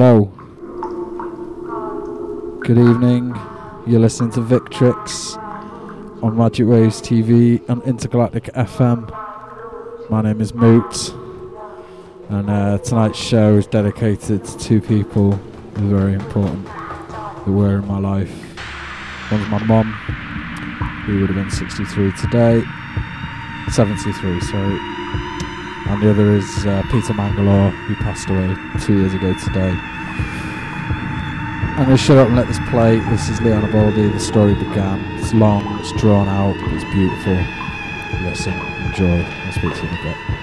Hello. Good evening. You're listening to Victrix on Magic Waves TV and Intergalactic FM. My name is Moot, and uh, tonight's show is dedicated to two people who are very important who were in my life. One's my mum, who would have been 63 today, 73, sorry, and the other is uh, Peter Mangalore, who passed away two years ago today. I'm going to shut up and let this play. This is Leon Baldi. The story began. It's long, it's drawn out, it's beautiful. Listen, enjoy. I'll speak to you in a bit.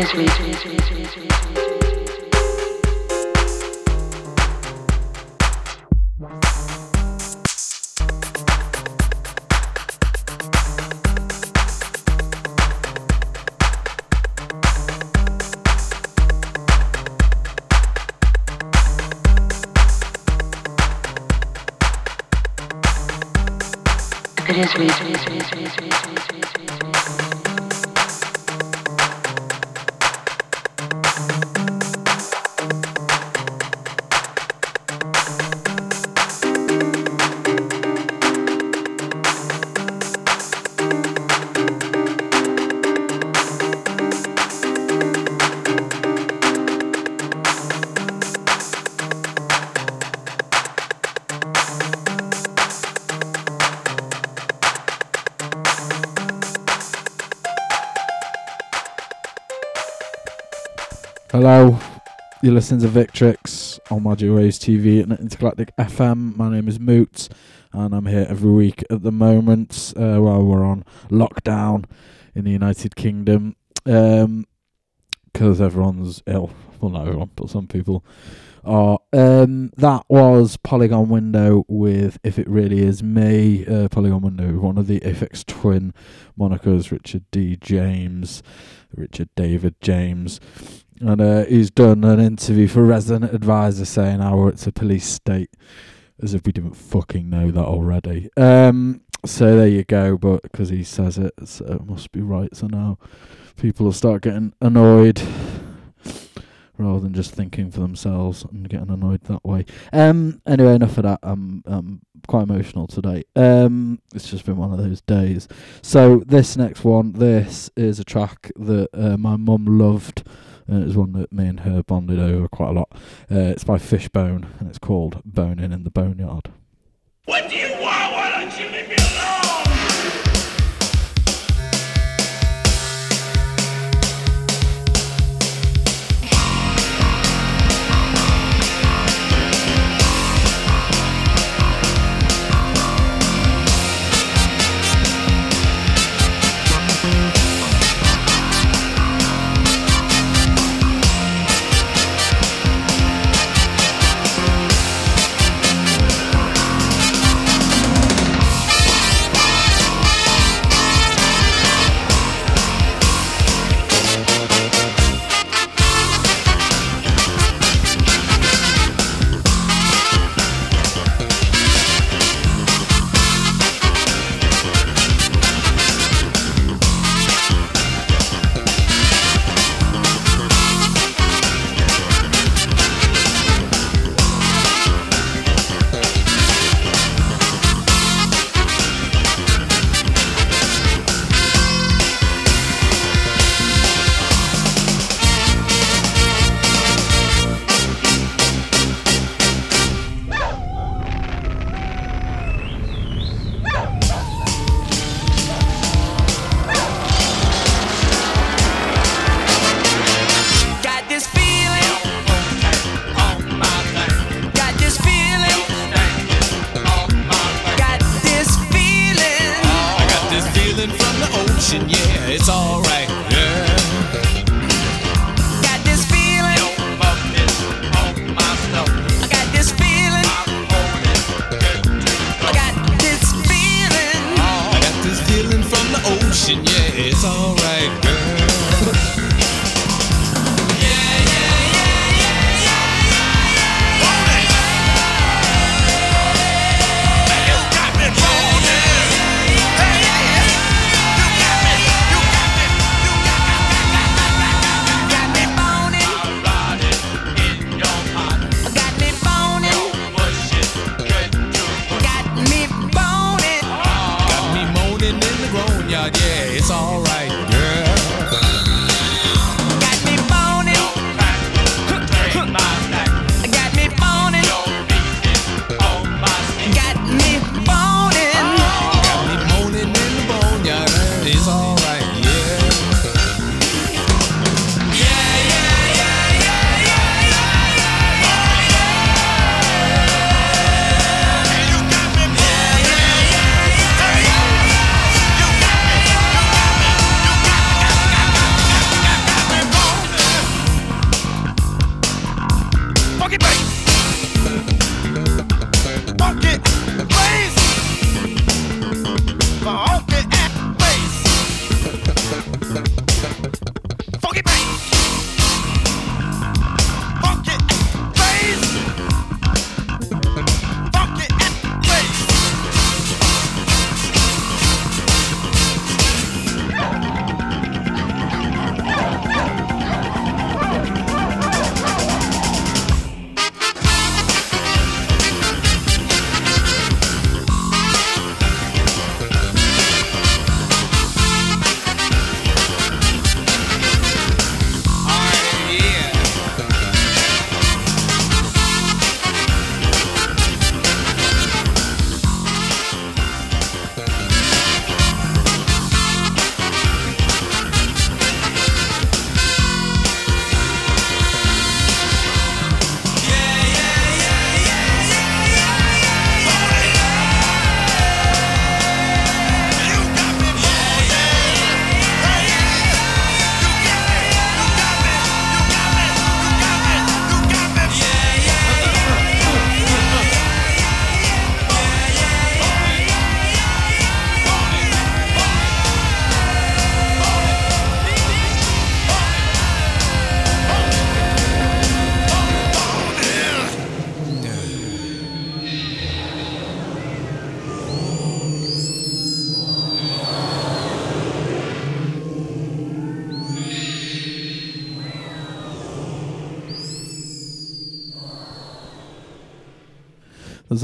It is reason. Hello, you're listening to Victrix on Magic Waves TV and Intergalactic FM. My name is Moots, and I'm here every week at the moment uh, while we're on lockdown in the United Kingdom because um, everyone's ill. Well, not everyone, but some people are. Um, that was Polygon Window with If It Really Is Me. Uh, Polygon Window, one of the Aphex Twin monikers, Richard D. James, Richard David James and uh, he's done an interview for Resident Advisor saying how it's a police state, as if we didn't fucking know that already. Um, so there you go, but because he says it, so it must be right. So now people will start getting annoyed rather than just thinking for themselves and getting annoyed that way. Um, anyway, enough of that. I'm, I'm quite emotional today. Um, it's just been one of those days. So this next one, this is a track that uh, my mum loved and it was one that me and her bonded over quite a lot. Uh, it's by Fishbone, and it's called Boning in the Boneyard. What do you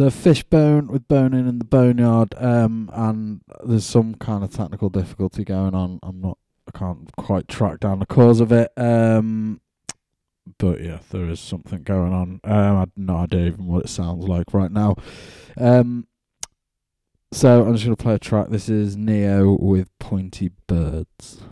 a Fishbone with boning in the boneyard, um, and there's some kind of technical difficulty going on. I'm not, I can't quite track down the cause of it. Um, but yeah, there is something going on. Um, I have no idea even what it sounds like right now. Um, so I'm just gonna play a track. This is Neo with Pointy Birds.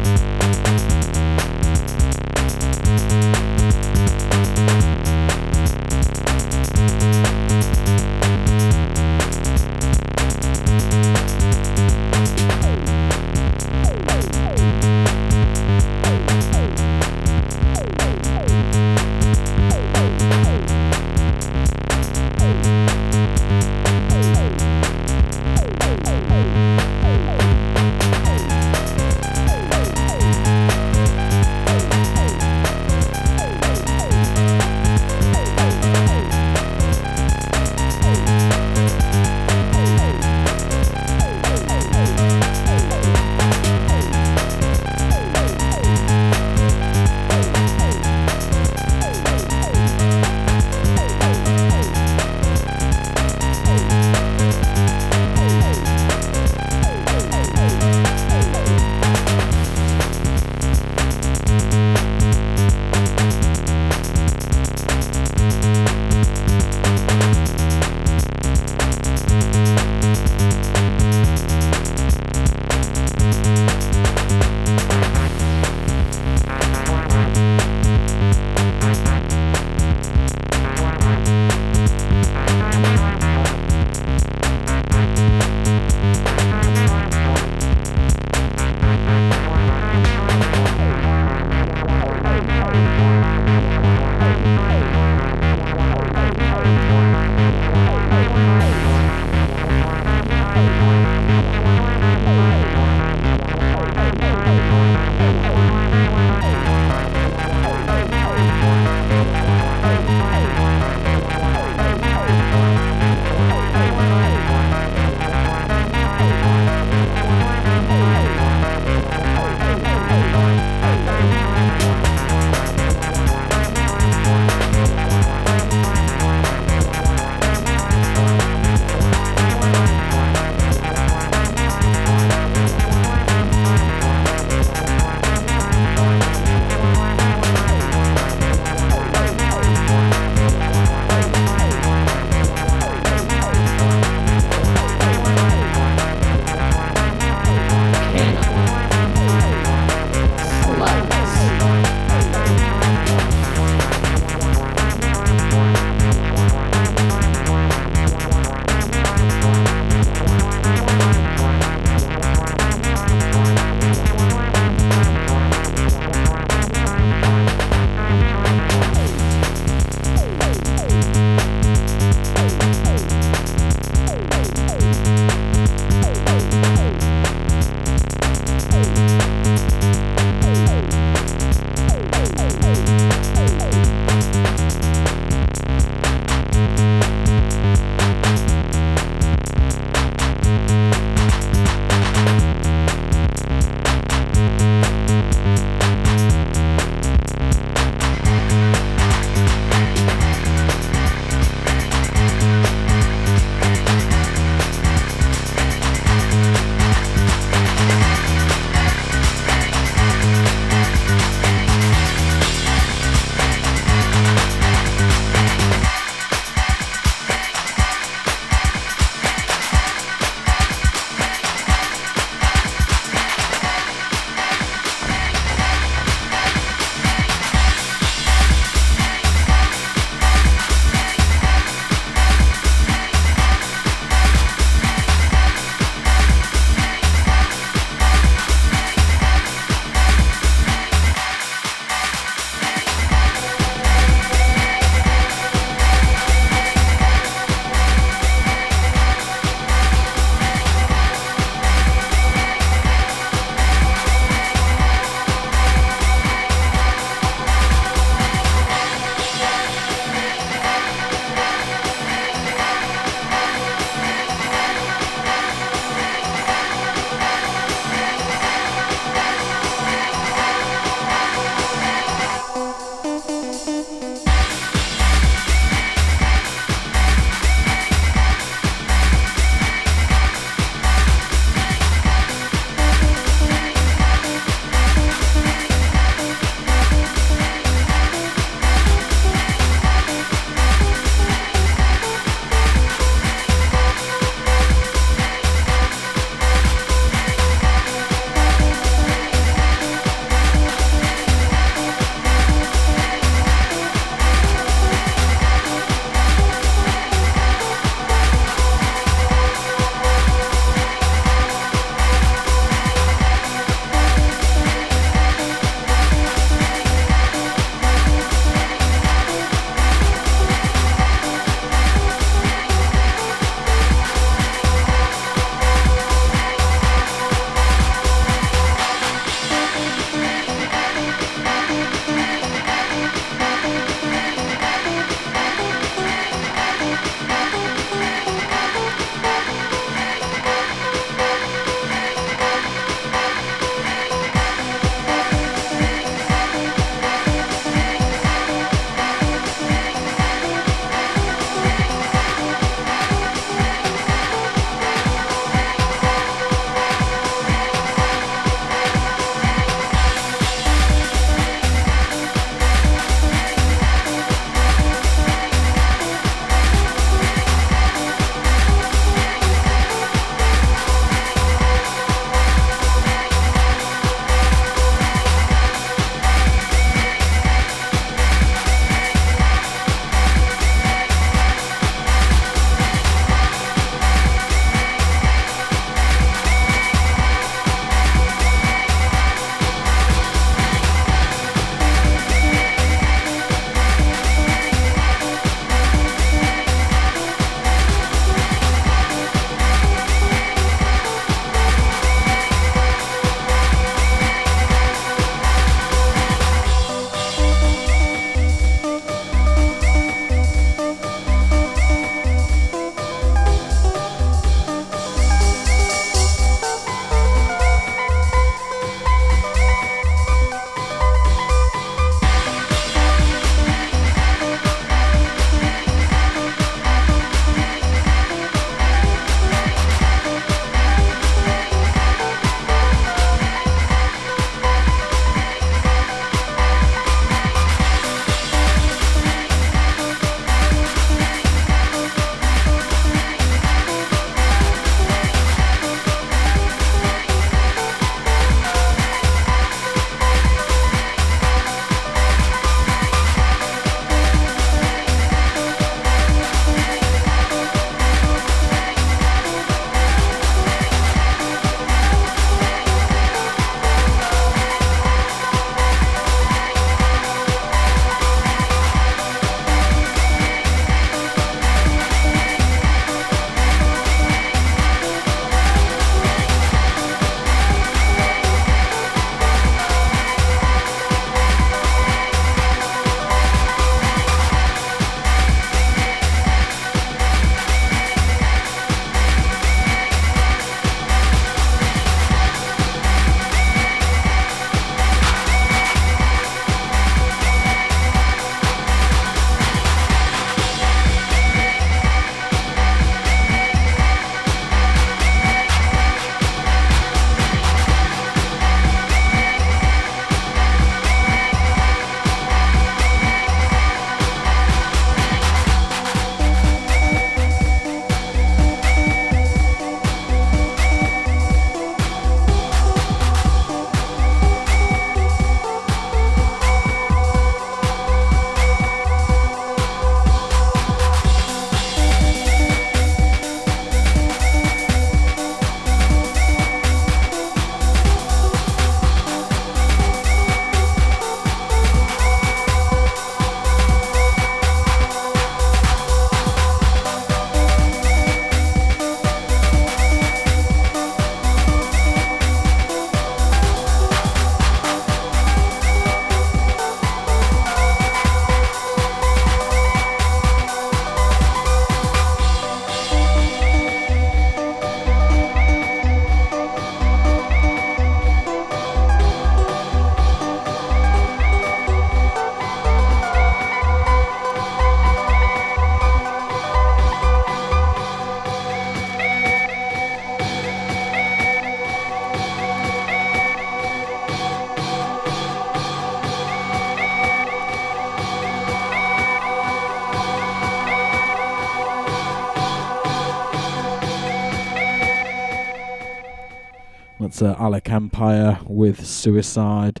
Alec Empire with Suicide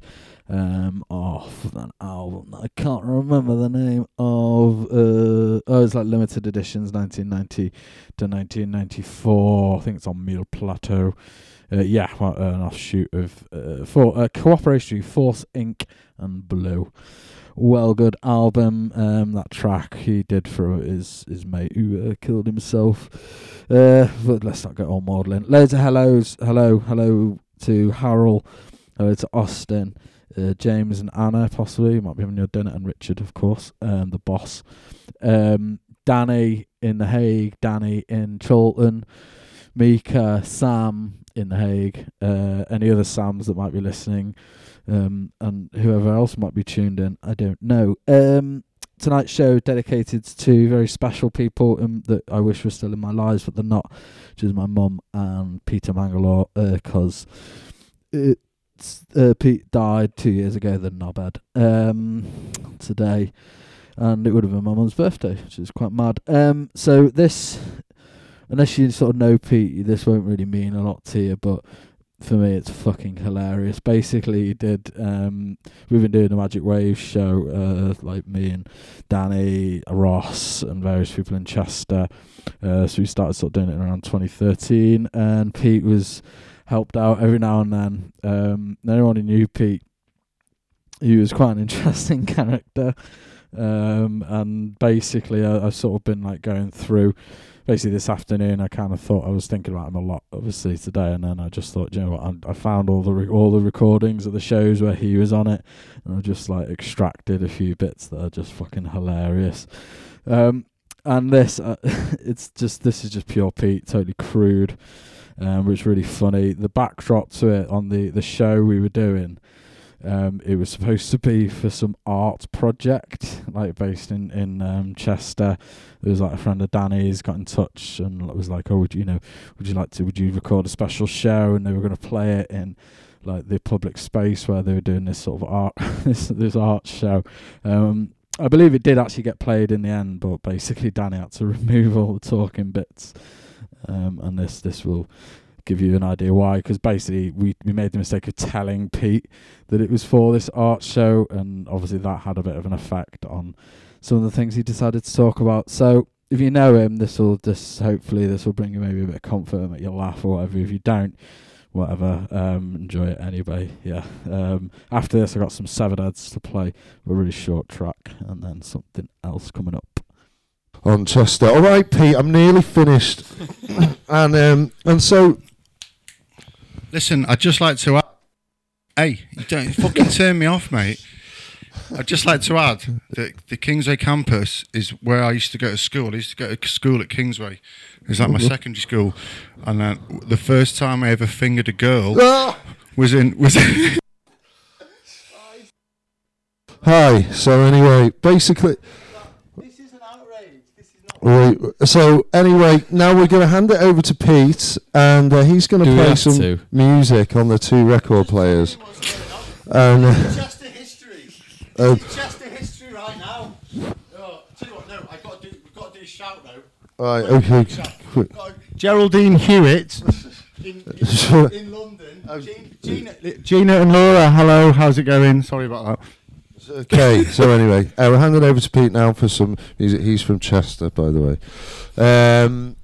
um, off album I can't remember the name of. Uh, oh, it's like limited editions, 1990 to 1994. I think it's on Mille Plateaux. Uh, yeah, well, an offshoot of uh, for uh, cooperation Force Inc. and Blue. Well, good album. Um, that track he did for his his mate who uh, killed himself. Uh, but let's not get all maudlin. Loads of hellos. Hello, hello to Harold. Hello to Austin. Uh, James and Anna, possibly. You Might be having your dinner. And Richard, of course, um, the boss. Um, Danny in The Hague. Danny in Chorlton. Mika, Sam in The Hague. Uh, any other Sams that might be listening. Um, and whoever else might be tuned in. I don't know. Um, tonight's show dedicated to very special people um, that I wish were still in my lives, but they're not, which is my mum and Peter Mangalore, because it's uh, Pete died two years ago, the knobhead, um, today, and it would have been my mum's birthday, which is quite mad. Um, so this, unless you sort of know Pete, this won't really mean a lot to you, but for me, it's fucking hilarious. Basically, he did. Um, we've been doing the Magic Wave show, uh, like me and Danny, Ross, and various people in Chester. Uh, so we started sort of doing it around 2013, and Pete was helped out every now and then. Um, anyone who knew Pete, he was quite an interesting character. Um, and basically, I, I've sort of been like going through basically this afternoon I kind of thought I was thinking about him a lot obviously today and then I just thought you know what? I, I found all the re- all the recordings of the shows where he was on it and I just like extracted a few bits that are just fucking hilarious. Um and this uh, it's just this is just pure Pete totally crude um which is really funny. The backdrop to it on the the show we were doing um, it was supposed to be for some art project, like based in in um, Chester. There was like a friend of Danny's got in touch and was like, "Oh, would you, know, would you like to? Would you record a special show?" And they were going to play it in like the public space where they were doing this sort of art, this this art show. Um, I believe it did actually get played in the end, but basically Danny had to remove all the talking bits, um, and this this will give you an idea why because basically we, we made the mistake of telling Pete that it was for this art show and obviously that had a bit of an effect on some of the things he decided to talk about. So if you know him this will just hopefully this will bring you maybe a bit of comfort and make you laugh or whatever. If you don't whatever um enjoy it anyway yeah. Um after this i got some severed heads to play a really short track and then something else coming up. On Chester. All right, Pete, I'm nearly finished, and um, and so Listen, I'd just like to add. Hey, you don't fucking turn me off, mate. I'd just like to add that the Kingsway campus is where I used to go to school. I used to go to school at Kingsway. It was like my secondary school, and then the first time I ever fingered a girl Ah! was in was. hi. So anyway, basically. Right. So anyway, now we're going to hand it over to Pete, and uh, he's going to play some to? music on the two record players. And uh, Chester history. uh, Chester history right now. Oh, tell you what, no, I got to do. We've got to do a shout though. right, okay. quick. Geraldine Hewitt in, in, in London. Gina, Gina, Gina and Laura, hello. How's it going? Sorry about that. Okay, so anyway, uh, we're handing over to Pete now for some music. He's from Chester, by the way. Um,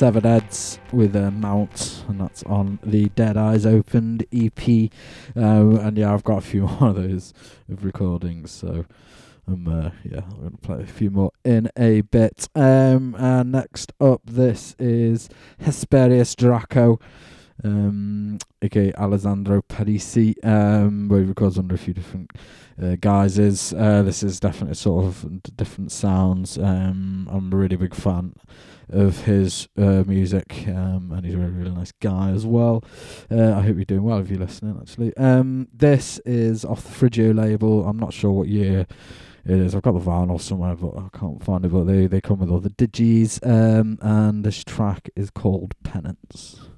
Severed Heads with a Mount, and that's on the Dead Eyes Opened EP. Uh, and yeah, I've got a few more of those of recordings, so I'm uh, yeah, I'm gonna play a few more in a bit. Um, and next up, this is Hesperius Draco. Um, aka Alessandro Parisi, um, where he records under a few different uh, guises. Uh, this is definitely sort of different sounds. Um, I'm a really big fan of his uh, music, um, and he's a really, really nice guy as well. Uh, I hope you're doing well if you're listening, actually. Um, this is off the Frigio label. I'm not sure what year it is. I've got the vinyl somewhere, but I can't find it. But they, they come with all the digis, um, and this track is called Penance.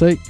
Marlon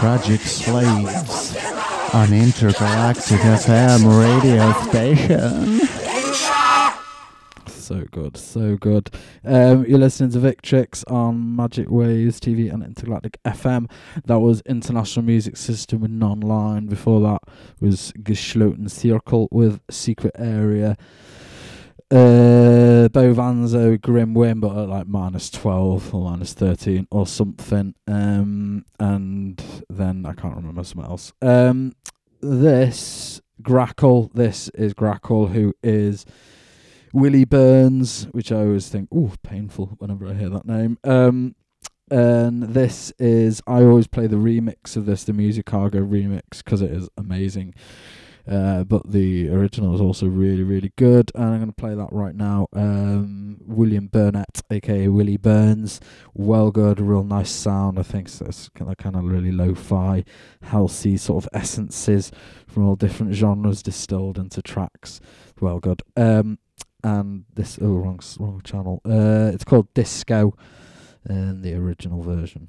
Tragic Slaves on Intergalactic FM radio station. So good, so good. Um, you're listening to Victrix on Magic Waves TV and Intergalactic FM. That was International Music System with Non-Line. Before that was Geschloten Cirkel with Secret Area. Uh, Bovanzo Grim Win, but at like minus 12 or minus 13 or something. Um, and then I can't remember something else. Um, this Grackle, this is Grackle, who is Willie Burns, which I always think, oh, painful whenever I hear that name. Um, and this is, I always play the remix of this, the Musicargo remix, because it is amazing. Uh, but the original is also really, really good, and I'm going to play that right now. Um, William Burnett, aka Willie Burns, well good, real nice sound. I think it's kind of, really lo-fi, healthy sort of essences from all different genres distilled into tracks. Well good. Um, and this oh wrong wrong channel. Uh, it's called Disco, and the original version.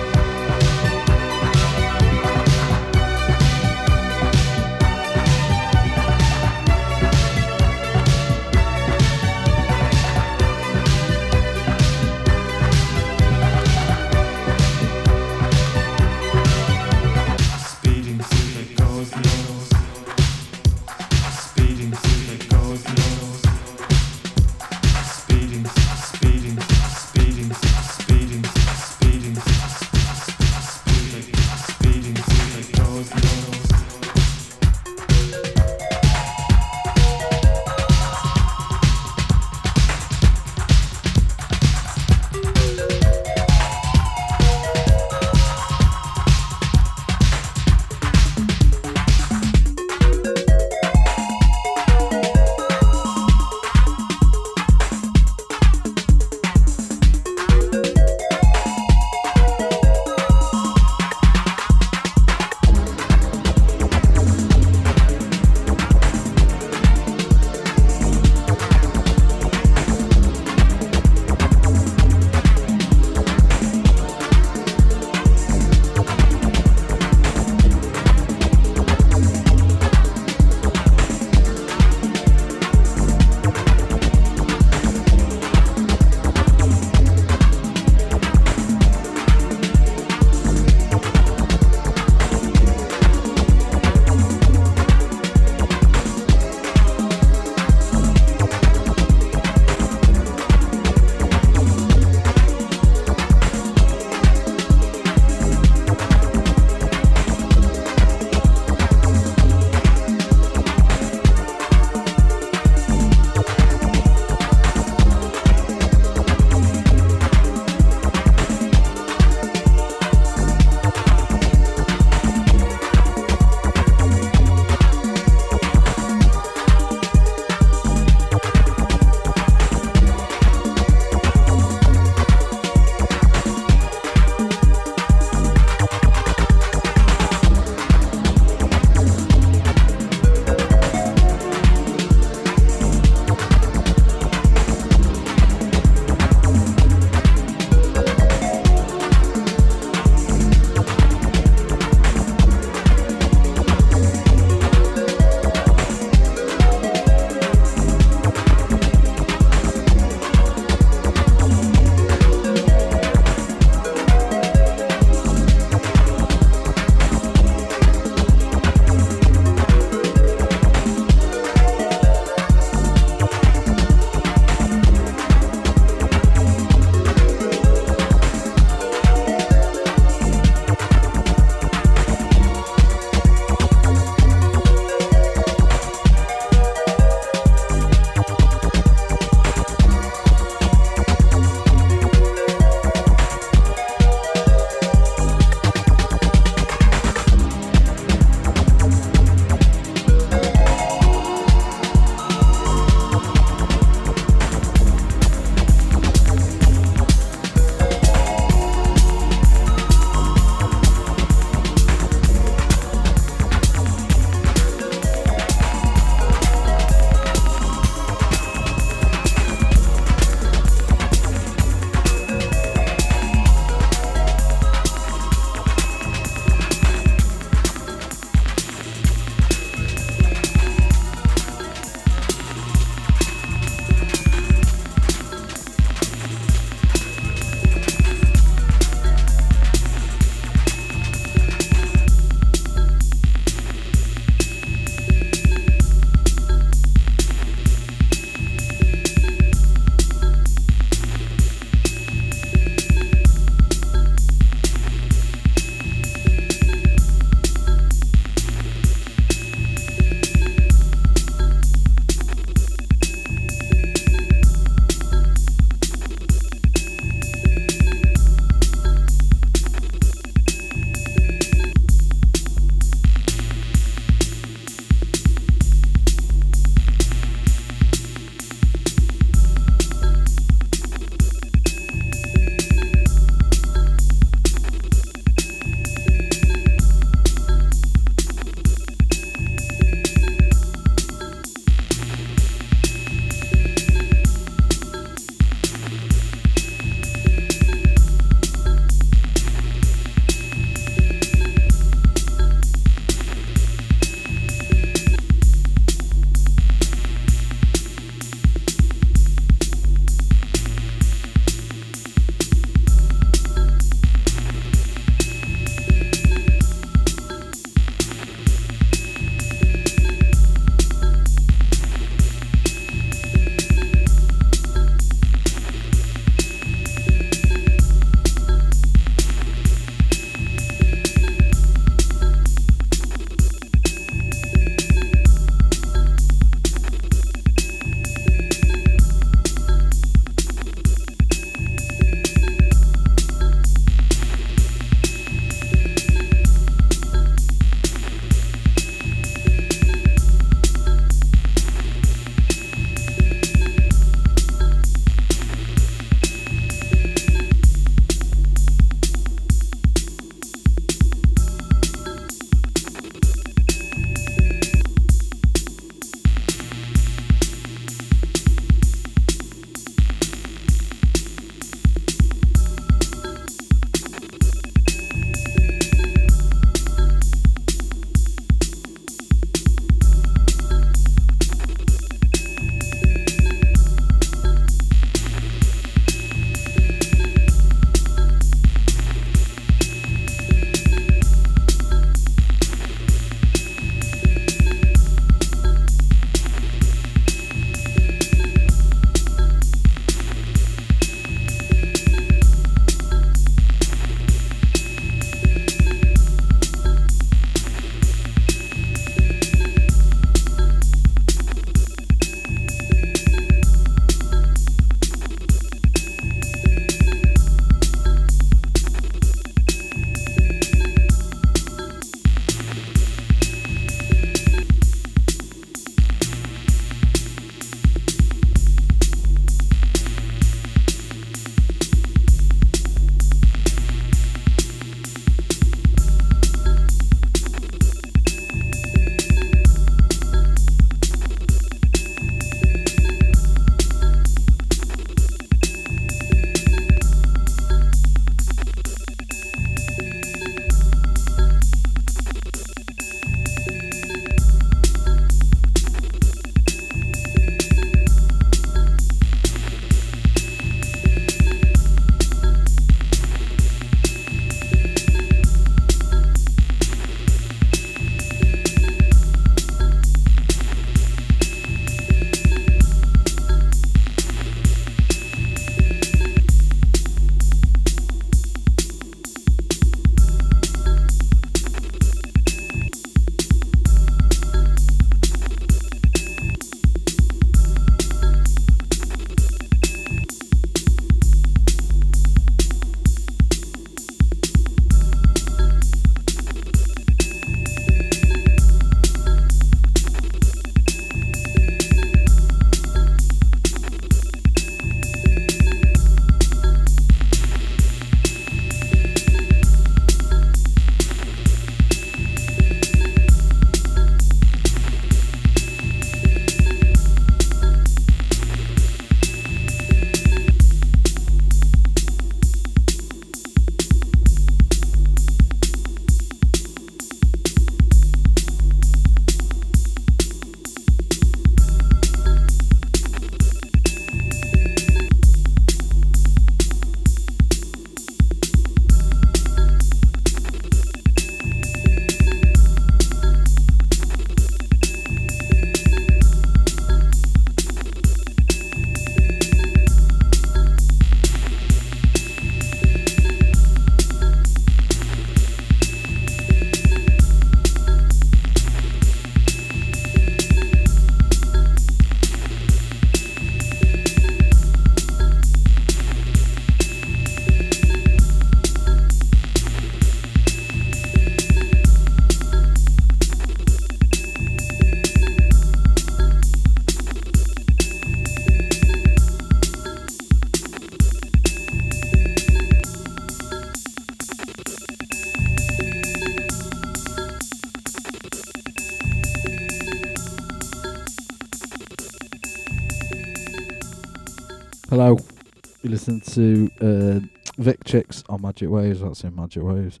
You listen to uh, Victrix on Magic Waves. That's in Magic Waves.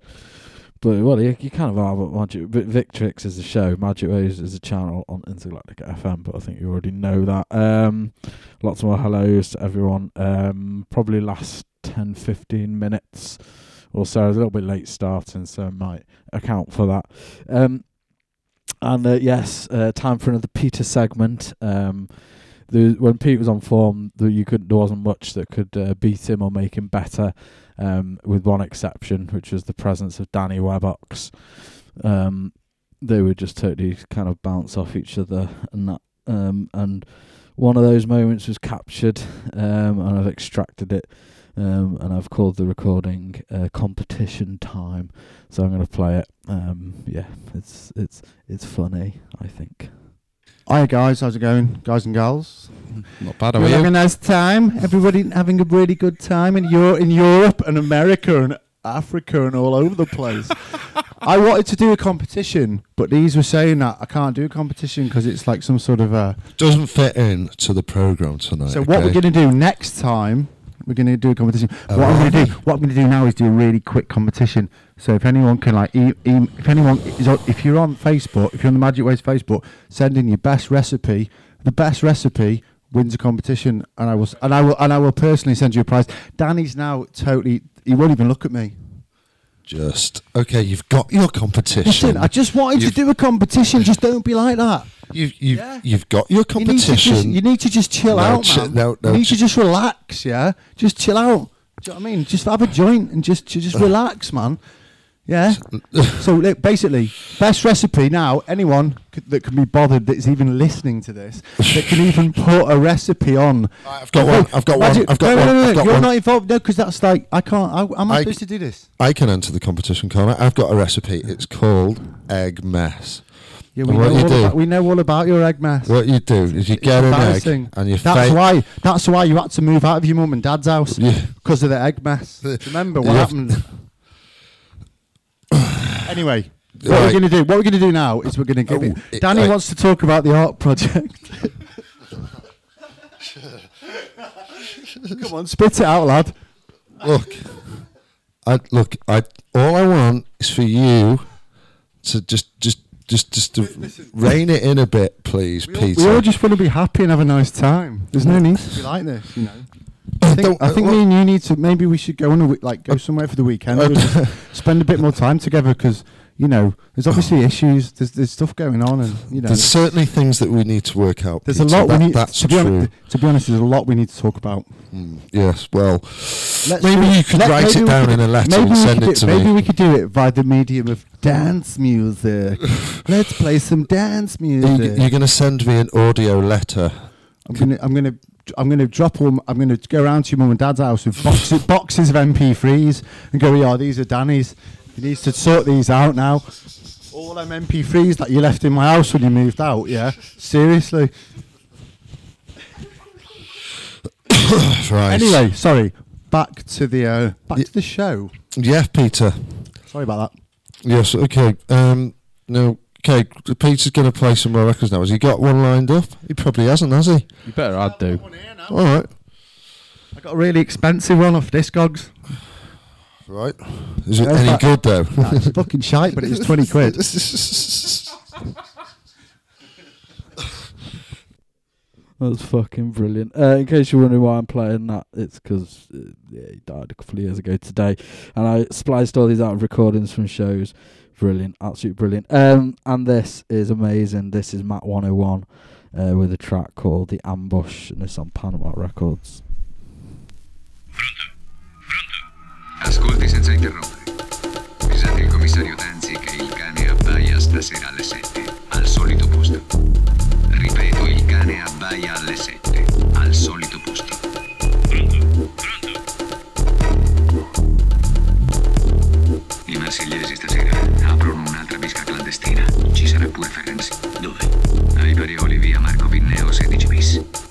But well, you, you kind of are. But Magic but Victrix is a show. Magic Waves is a channel on Intergalactic FM. But I think you already know that. Um, lots more hellos to everyone. Um, probably last 10, 15 minutes or so. I was A little bit late starting, so I might account for that. Um, and uh, yes, uh, time for another Peter segment. Um, the, when Pete was on form, the, you couldn't there wasn't much that could uh, beat him or make him better, um, with one exception, which was the presence of Danny Webbox. Um, they would just totally kind of bounce off each other, and that, um, and one of those moments was captured, um, and I've extracted it, um, and I've called the recording uh, "Competition Time." So I'm going to play it. Um, yeah, it's it's it's funny. I think. Hi guys, how's it going, guys and gals? Not bad, We're are having a nice time. Everybody having a really good time in Europe, in Europe and America and Africa and all over the place. I wanted to do a competition, but these were saying that I can't do a competition because it's like some sort of a. Doesn't fit in to the program tonight. So what we're going to do next time, we're going to do a competition. Oh, what I'm going to do, what I'm going to do now is do a really quick competition. So if anyone can like, e- e- if anyone is, on, if you're on Facebook, if you're on the Magic Waves Facebook, send in your best recipe. The best recipe wins a competition, and I will, and I will, and I will personally send you a prize. Danny's now totally. He won't even look at me. Just okay. You've got your competition. Listen, I just wanted You've- to do a competition. Just don't be like that. You've you've, Yeah. you've got your You need, to just, competition. you need to just chill No, out, chi- man. no, no, you need chi- to just relax, yeah. Just chill out. Do you know what I mean? Just have a joint and just just relax, man. Yeah. so look, basically, best recipe now. Anyone c- that can be bothered that's even listening to this that can even put a recipe on. I've got one, I've got one, I've got no, no, one, no, no, I've You're one. not involved, no, because that's like I can't. I, am I I- supposed to do this? I can enter the competition, I? I've got a recipe. It's called egg mess. Yeah, we what know you do- about, we know all about your egg mess. What you do is you It's get an egg and you That's fa- why. That's why you had to move out of your mum and dad's house Yeah. because of the egg mess. Remember what happened? Anyway, what Right. we're going to do? What we're going to do now is we're going to give Oh, it. it- Danny right. wants to talk about the art project. Come on, spit it out, lad. look, I look. I all I want is for you to just just just just to rein it in a bit, please, Peter. We all just want to be happy and have a nice time. There's no need to be like this, you know. I think, I think uh, me and you need to. Maybe we should go on a like go somewhere for the weekend. We'll spend a bit more time together because you know there's obviously issues. There's there's stuff going on, and you know There's certainly things that we need to work out. there's a lot That- we need. That's to be, true. honest, to be honest, there's a lot we need to talk about. Mm, yes. Well, Let's maybe do- you could let- write it down could- in a letter and send it to Maybe me. we could do it by the medium of dance music. Let's play some dance You- music. You're going to send me an audio letter. I'm gonna, I'm gonna, I'm gonna drop all. I'm gonna go around to your mum and dad's house with boxes, boxes of MP3s and go, yeah, these are Danny's. He needs to sort these out now. All them MP3s that you left in my house when you moved out. Yeah, seriously. right. Anyway, sorry. Back to the uh, back to the show. Yeah, Peter. Sorry about that. Yes. Okay. Um. No. Okay. Peter's going to play some more records now. Has he got one lined up? He probably hasn't, has he? You better I'd do. All right. I got a really expensive one off Discogs. Right. Is it Yeah, any that- good though? Nah, it's fucking shite, but it was twenty quid. That's fucking brilliant. Uh, in case you're wondering why I'm playing that, it's because uh, yeah, he died a couple of years ago today, and I spliced all these out of recordings from shows. Brilliant, absolutely brilliant. Um, and this is amazing. This is Matt 101 uh, with a track called "The Ambush," and it's on Panama Records. Ascolti senza interrompere. Avvisate il commissario Danzi che il cane abbaia stasera alle 7, al solito posto. Ripeto, il cane abbaia alle 7, al solito posto. Marsigliesi stasera aprono un'altra bisca clandestina. Ci sarà pure Ferenzi. Dove? Ai Parioli via Marco Pinneo 16 bis.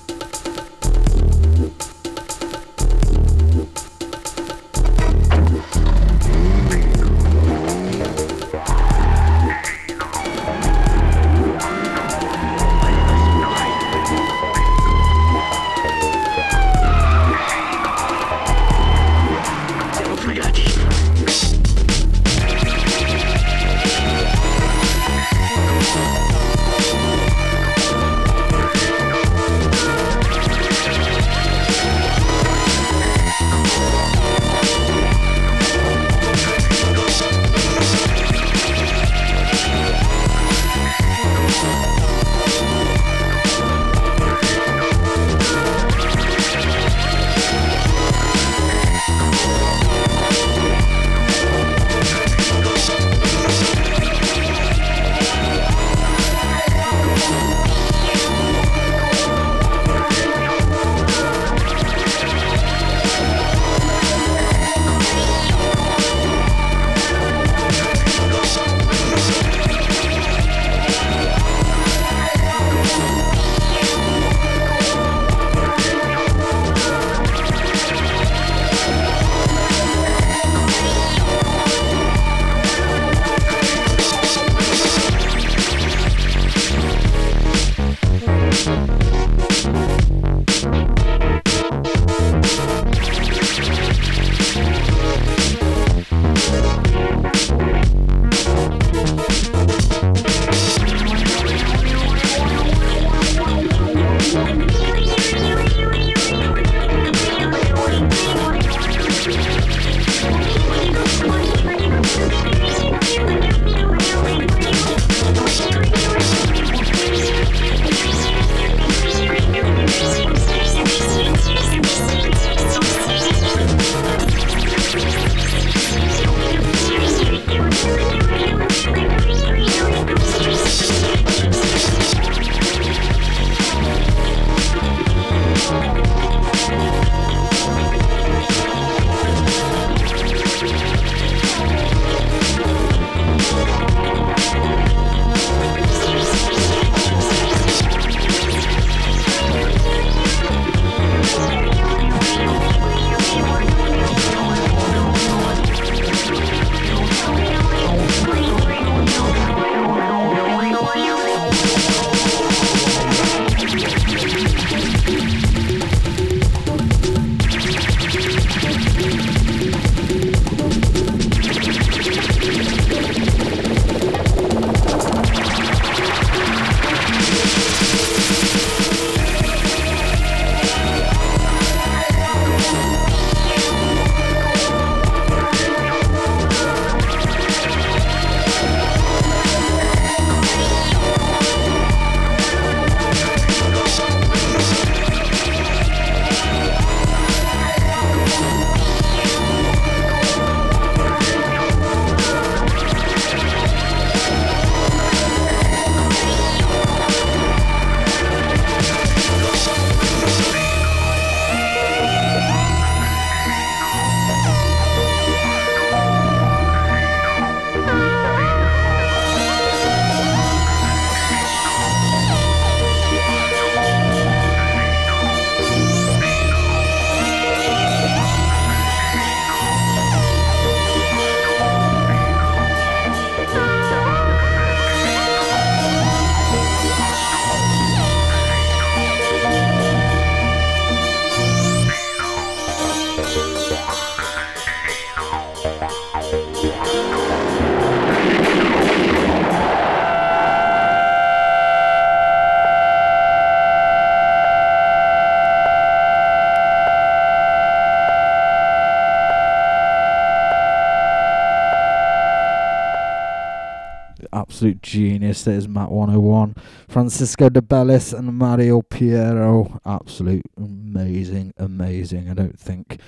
Absolute genius. That is Matt 101. Francisco de Bellis and Mario Piero. Absolute amazing, amazing. I don't think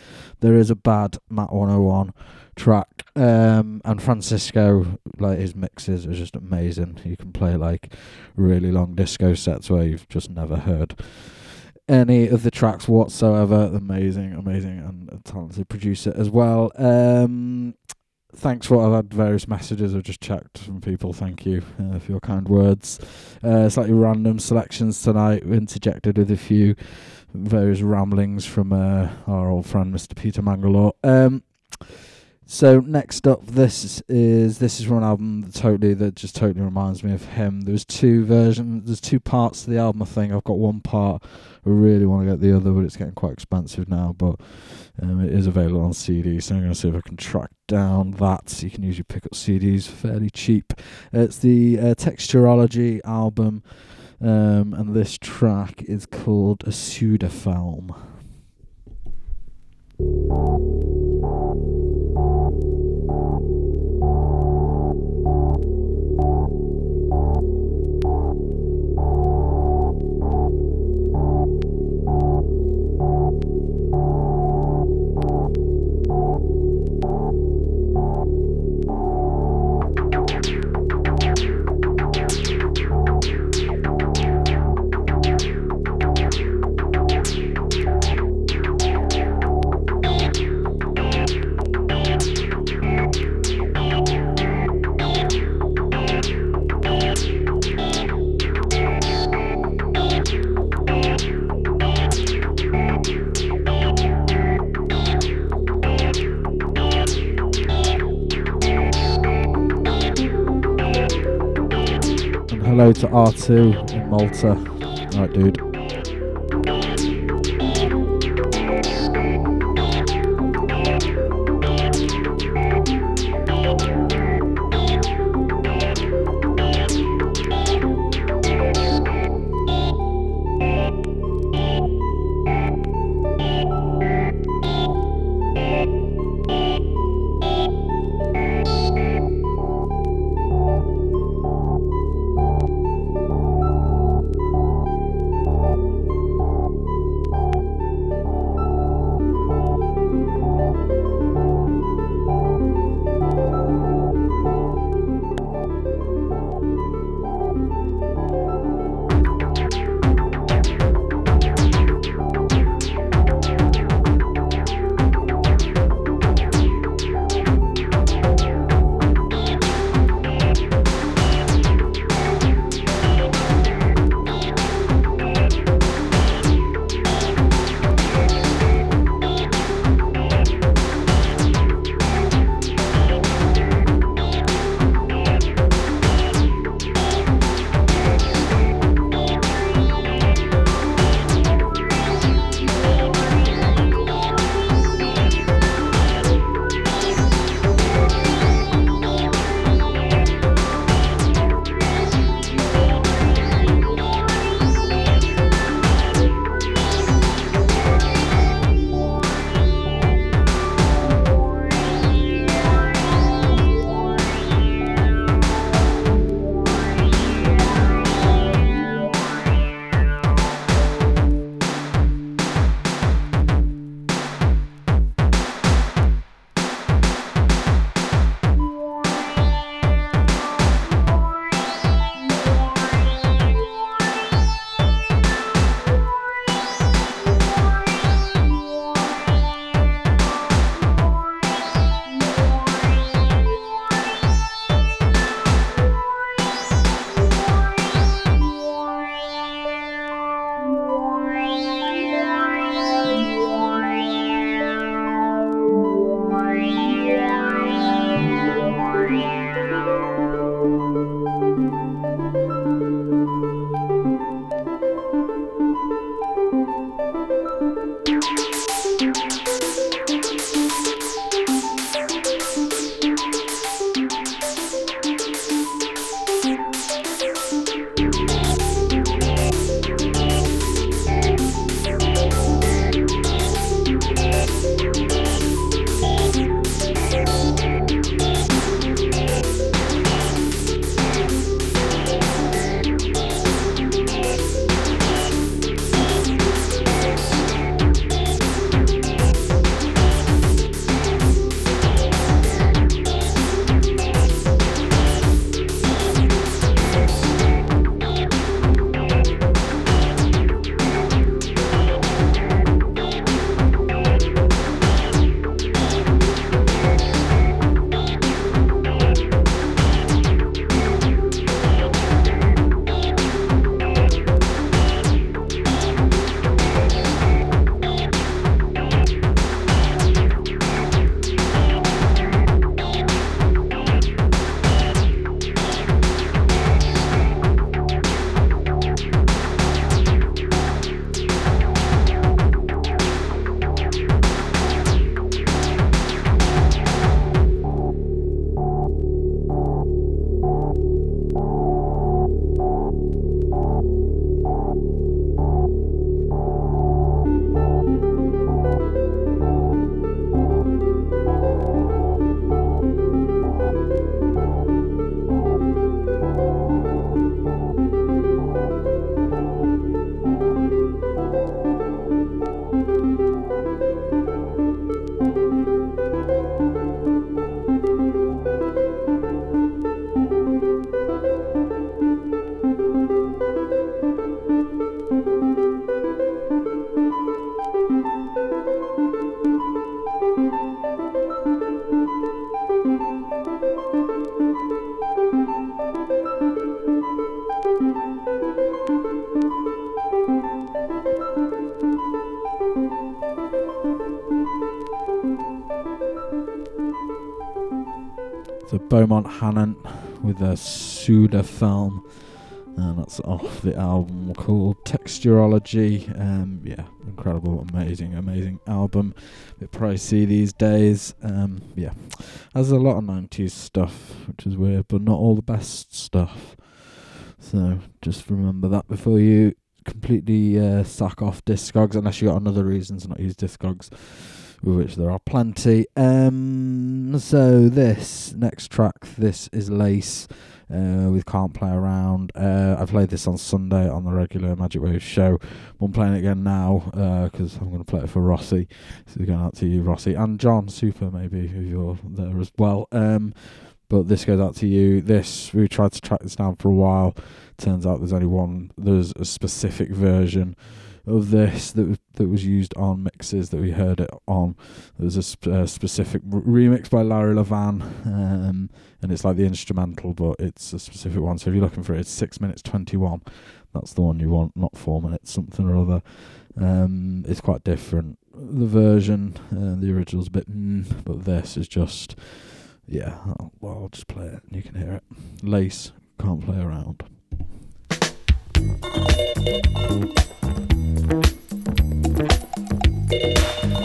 there is a bad Matt 101 track. Um, and Francisco, like his mixes are just amazing. You can play like really long disco sets where you've just never heard any of the tracks whatsoever. Amazing, amazing, and a talented producer as well. Um, thanks for I've had various messages I've just checked from people. Thank you uh, for your kind words. Uh, slightly random selections tonight, interjected with a few various ramblings from uh, our old friend Mr. Peter Mangalore. Um, so next up, this is this is from an album that totally that just totally reminds me of him. There's two versions, there's two parts to the album. I think I've got one part. I really want to get the other, but it's getting quite expensive now. But um, it is available on CD, so I'm going to see if I can track down that. You can usually pick up CDs fairly cheap. It's the uh, Texturology album, um, and this track is called a Pseudofilm. Hello to R2 in Malta. Right, dude. Beaumont Hannant with a Pseudofilm. And that's off the album called Texturology. Um, yeah, incredible, amazing, amazing album. bit pricey these days. Um, yeah, has a lot of 90s stuff, which is weird, but not all the best stuff. So just remember that before you completely uh, sack off Discogs, unless you got another reason to not use Discogs, with which there are plenty. Um, so this next track, this is Lace. Uh, with Can't Play Around. Uh, I played this on Sunday on the regular Magic Wave show. I'm playing it again now because I'm going to play it for Rossi. So going out to you, Rossi, and John Super, maybe, if you're there as well. Um, but this goes out to you. This we tried to track this down for a while. Turns out there's only one. There's a specific version of this that was, that was used on mixes that we heard it on. There's a sp- uh, specific r- remix by Larry Levan, um, and it's like the instrumental, but it's a specific one. So if you're looking for it, it's six minutes twenty one. That's the one you want, not four minutes something or other. Um, it's quite different. The version, uh, the original's a bit, mm, but this is just, yeah. I'll, well, I'll just play it and you can hear it. Lace can't play around. thank you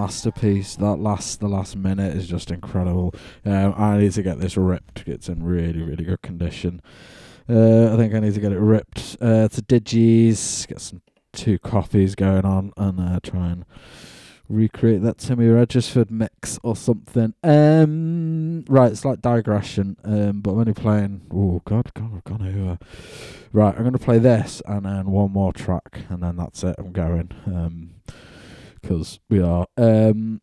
masterpiece. That last, the last minute is just incredible. Um, I need to get this ripped. It's in really, really good condition. Uh, I think I need to get it ripped uh, to Digis, get some two copies going on, and uh, try and recreate that Timmy Regisford mix or something. Um, right, it's like digression, um, but I'm only playing. Oh God, God, I've gone over. Right, I'm going to play this and then one more track, and then that's it. I'm going. Um, because we are. Um,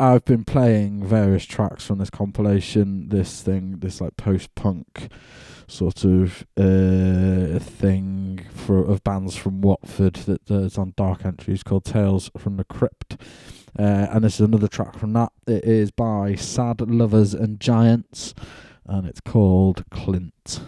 I've been playing various tracks from this compilation, this thing, this like post-punk sort of uh, thing for of bands from Watford that is on Dark Entries called Tales from the Crypt. Uh, and this is another track from that. It is by Sad Lovers and Giants, and it's called Clint.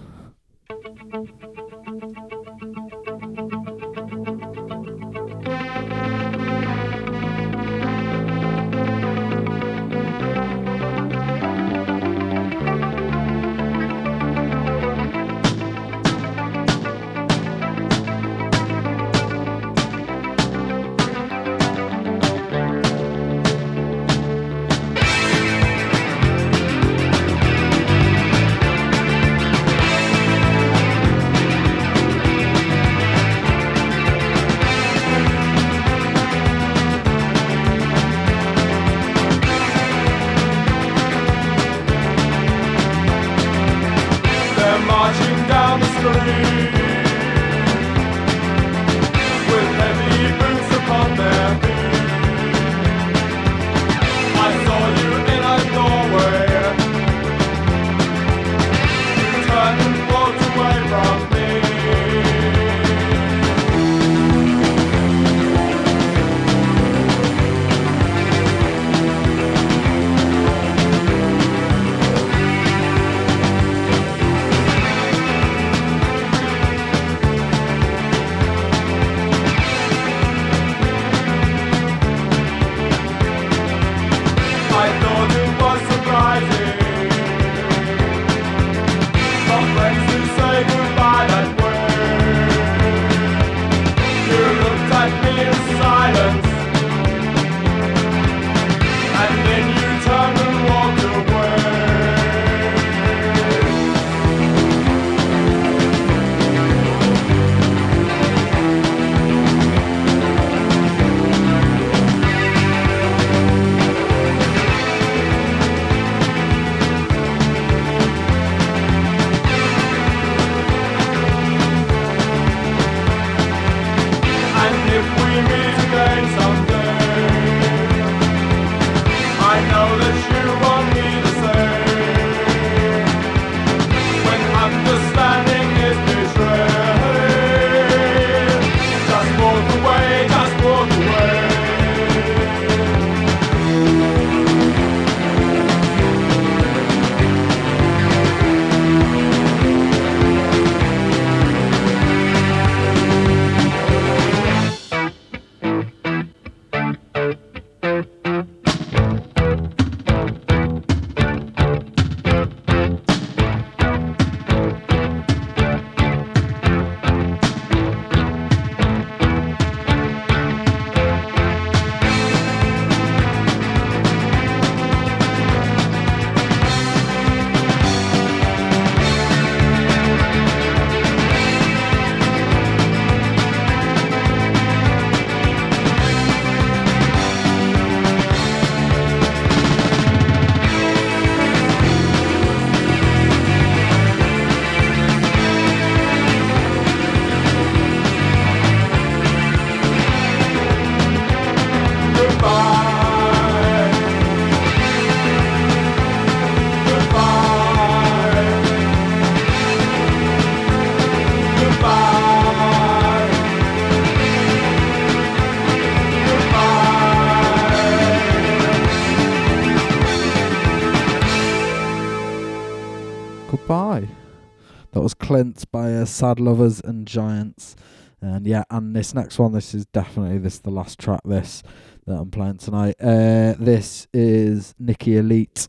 That was Clint by uh, Sad Lovers and Giants. And yeah, and this next one, this is definitely this the last track this that I'm playing tonight. Uh, this is Nikki Elite,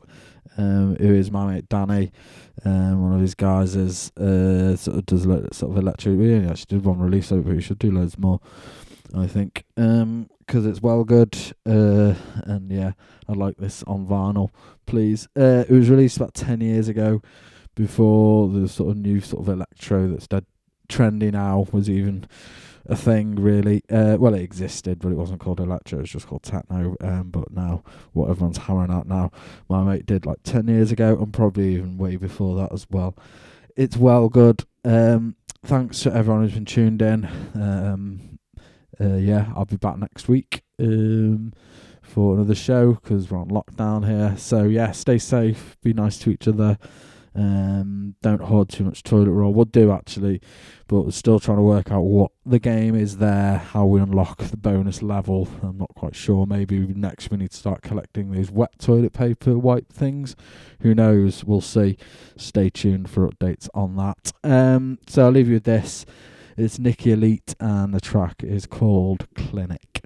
um, who is my mate Danny. Um, one of his guys is uh, sort of does sort of electric. We only actually did one release over. We should do loads more. I think, because it's well good. Uh, and yeah, I'd like this on vinyl, please. Uh, it was released about 10 years ago before the sort of new sort of electro that's dead trendy now was even a thing really. Uh well it existed but it wasn't called electro it was just called techno um but now what everyone's hammering out now. My mate did like 10 years ago and probably even way before that as well. It's well good. Um thanks to everyone who's been tuned in. Um uh, yeah i'll be back next week um for another show because we're on lockdown here. So yeah stay safe. Be nice to each other um, don't hoard too much toilet roll. Would do actually, but we're still trying to work out what the game is there, how we unlock the bonus level. I'm not quite sure. Maybe next we need to start collecting these wet toilet paper wipe things. Who knows? We'll see. Stay tuned for updates on that. Um, so I'll leave you with this. It's Nicky Elite, and the track is called Clinic.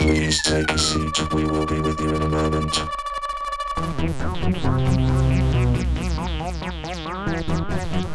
Please take a seat. We will be with you in a moment. Thank you.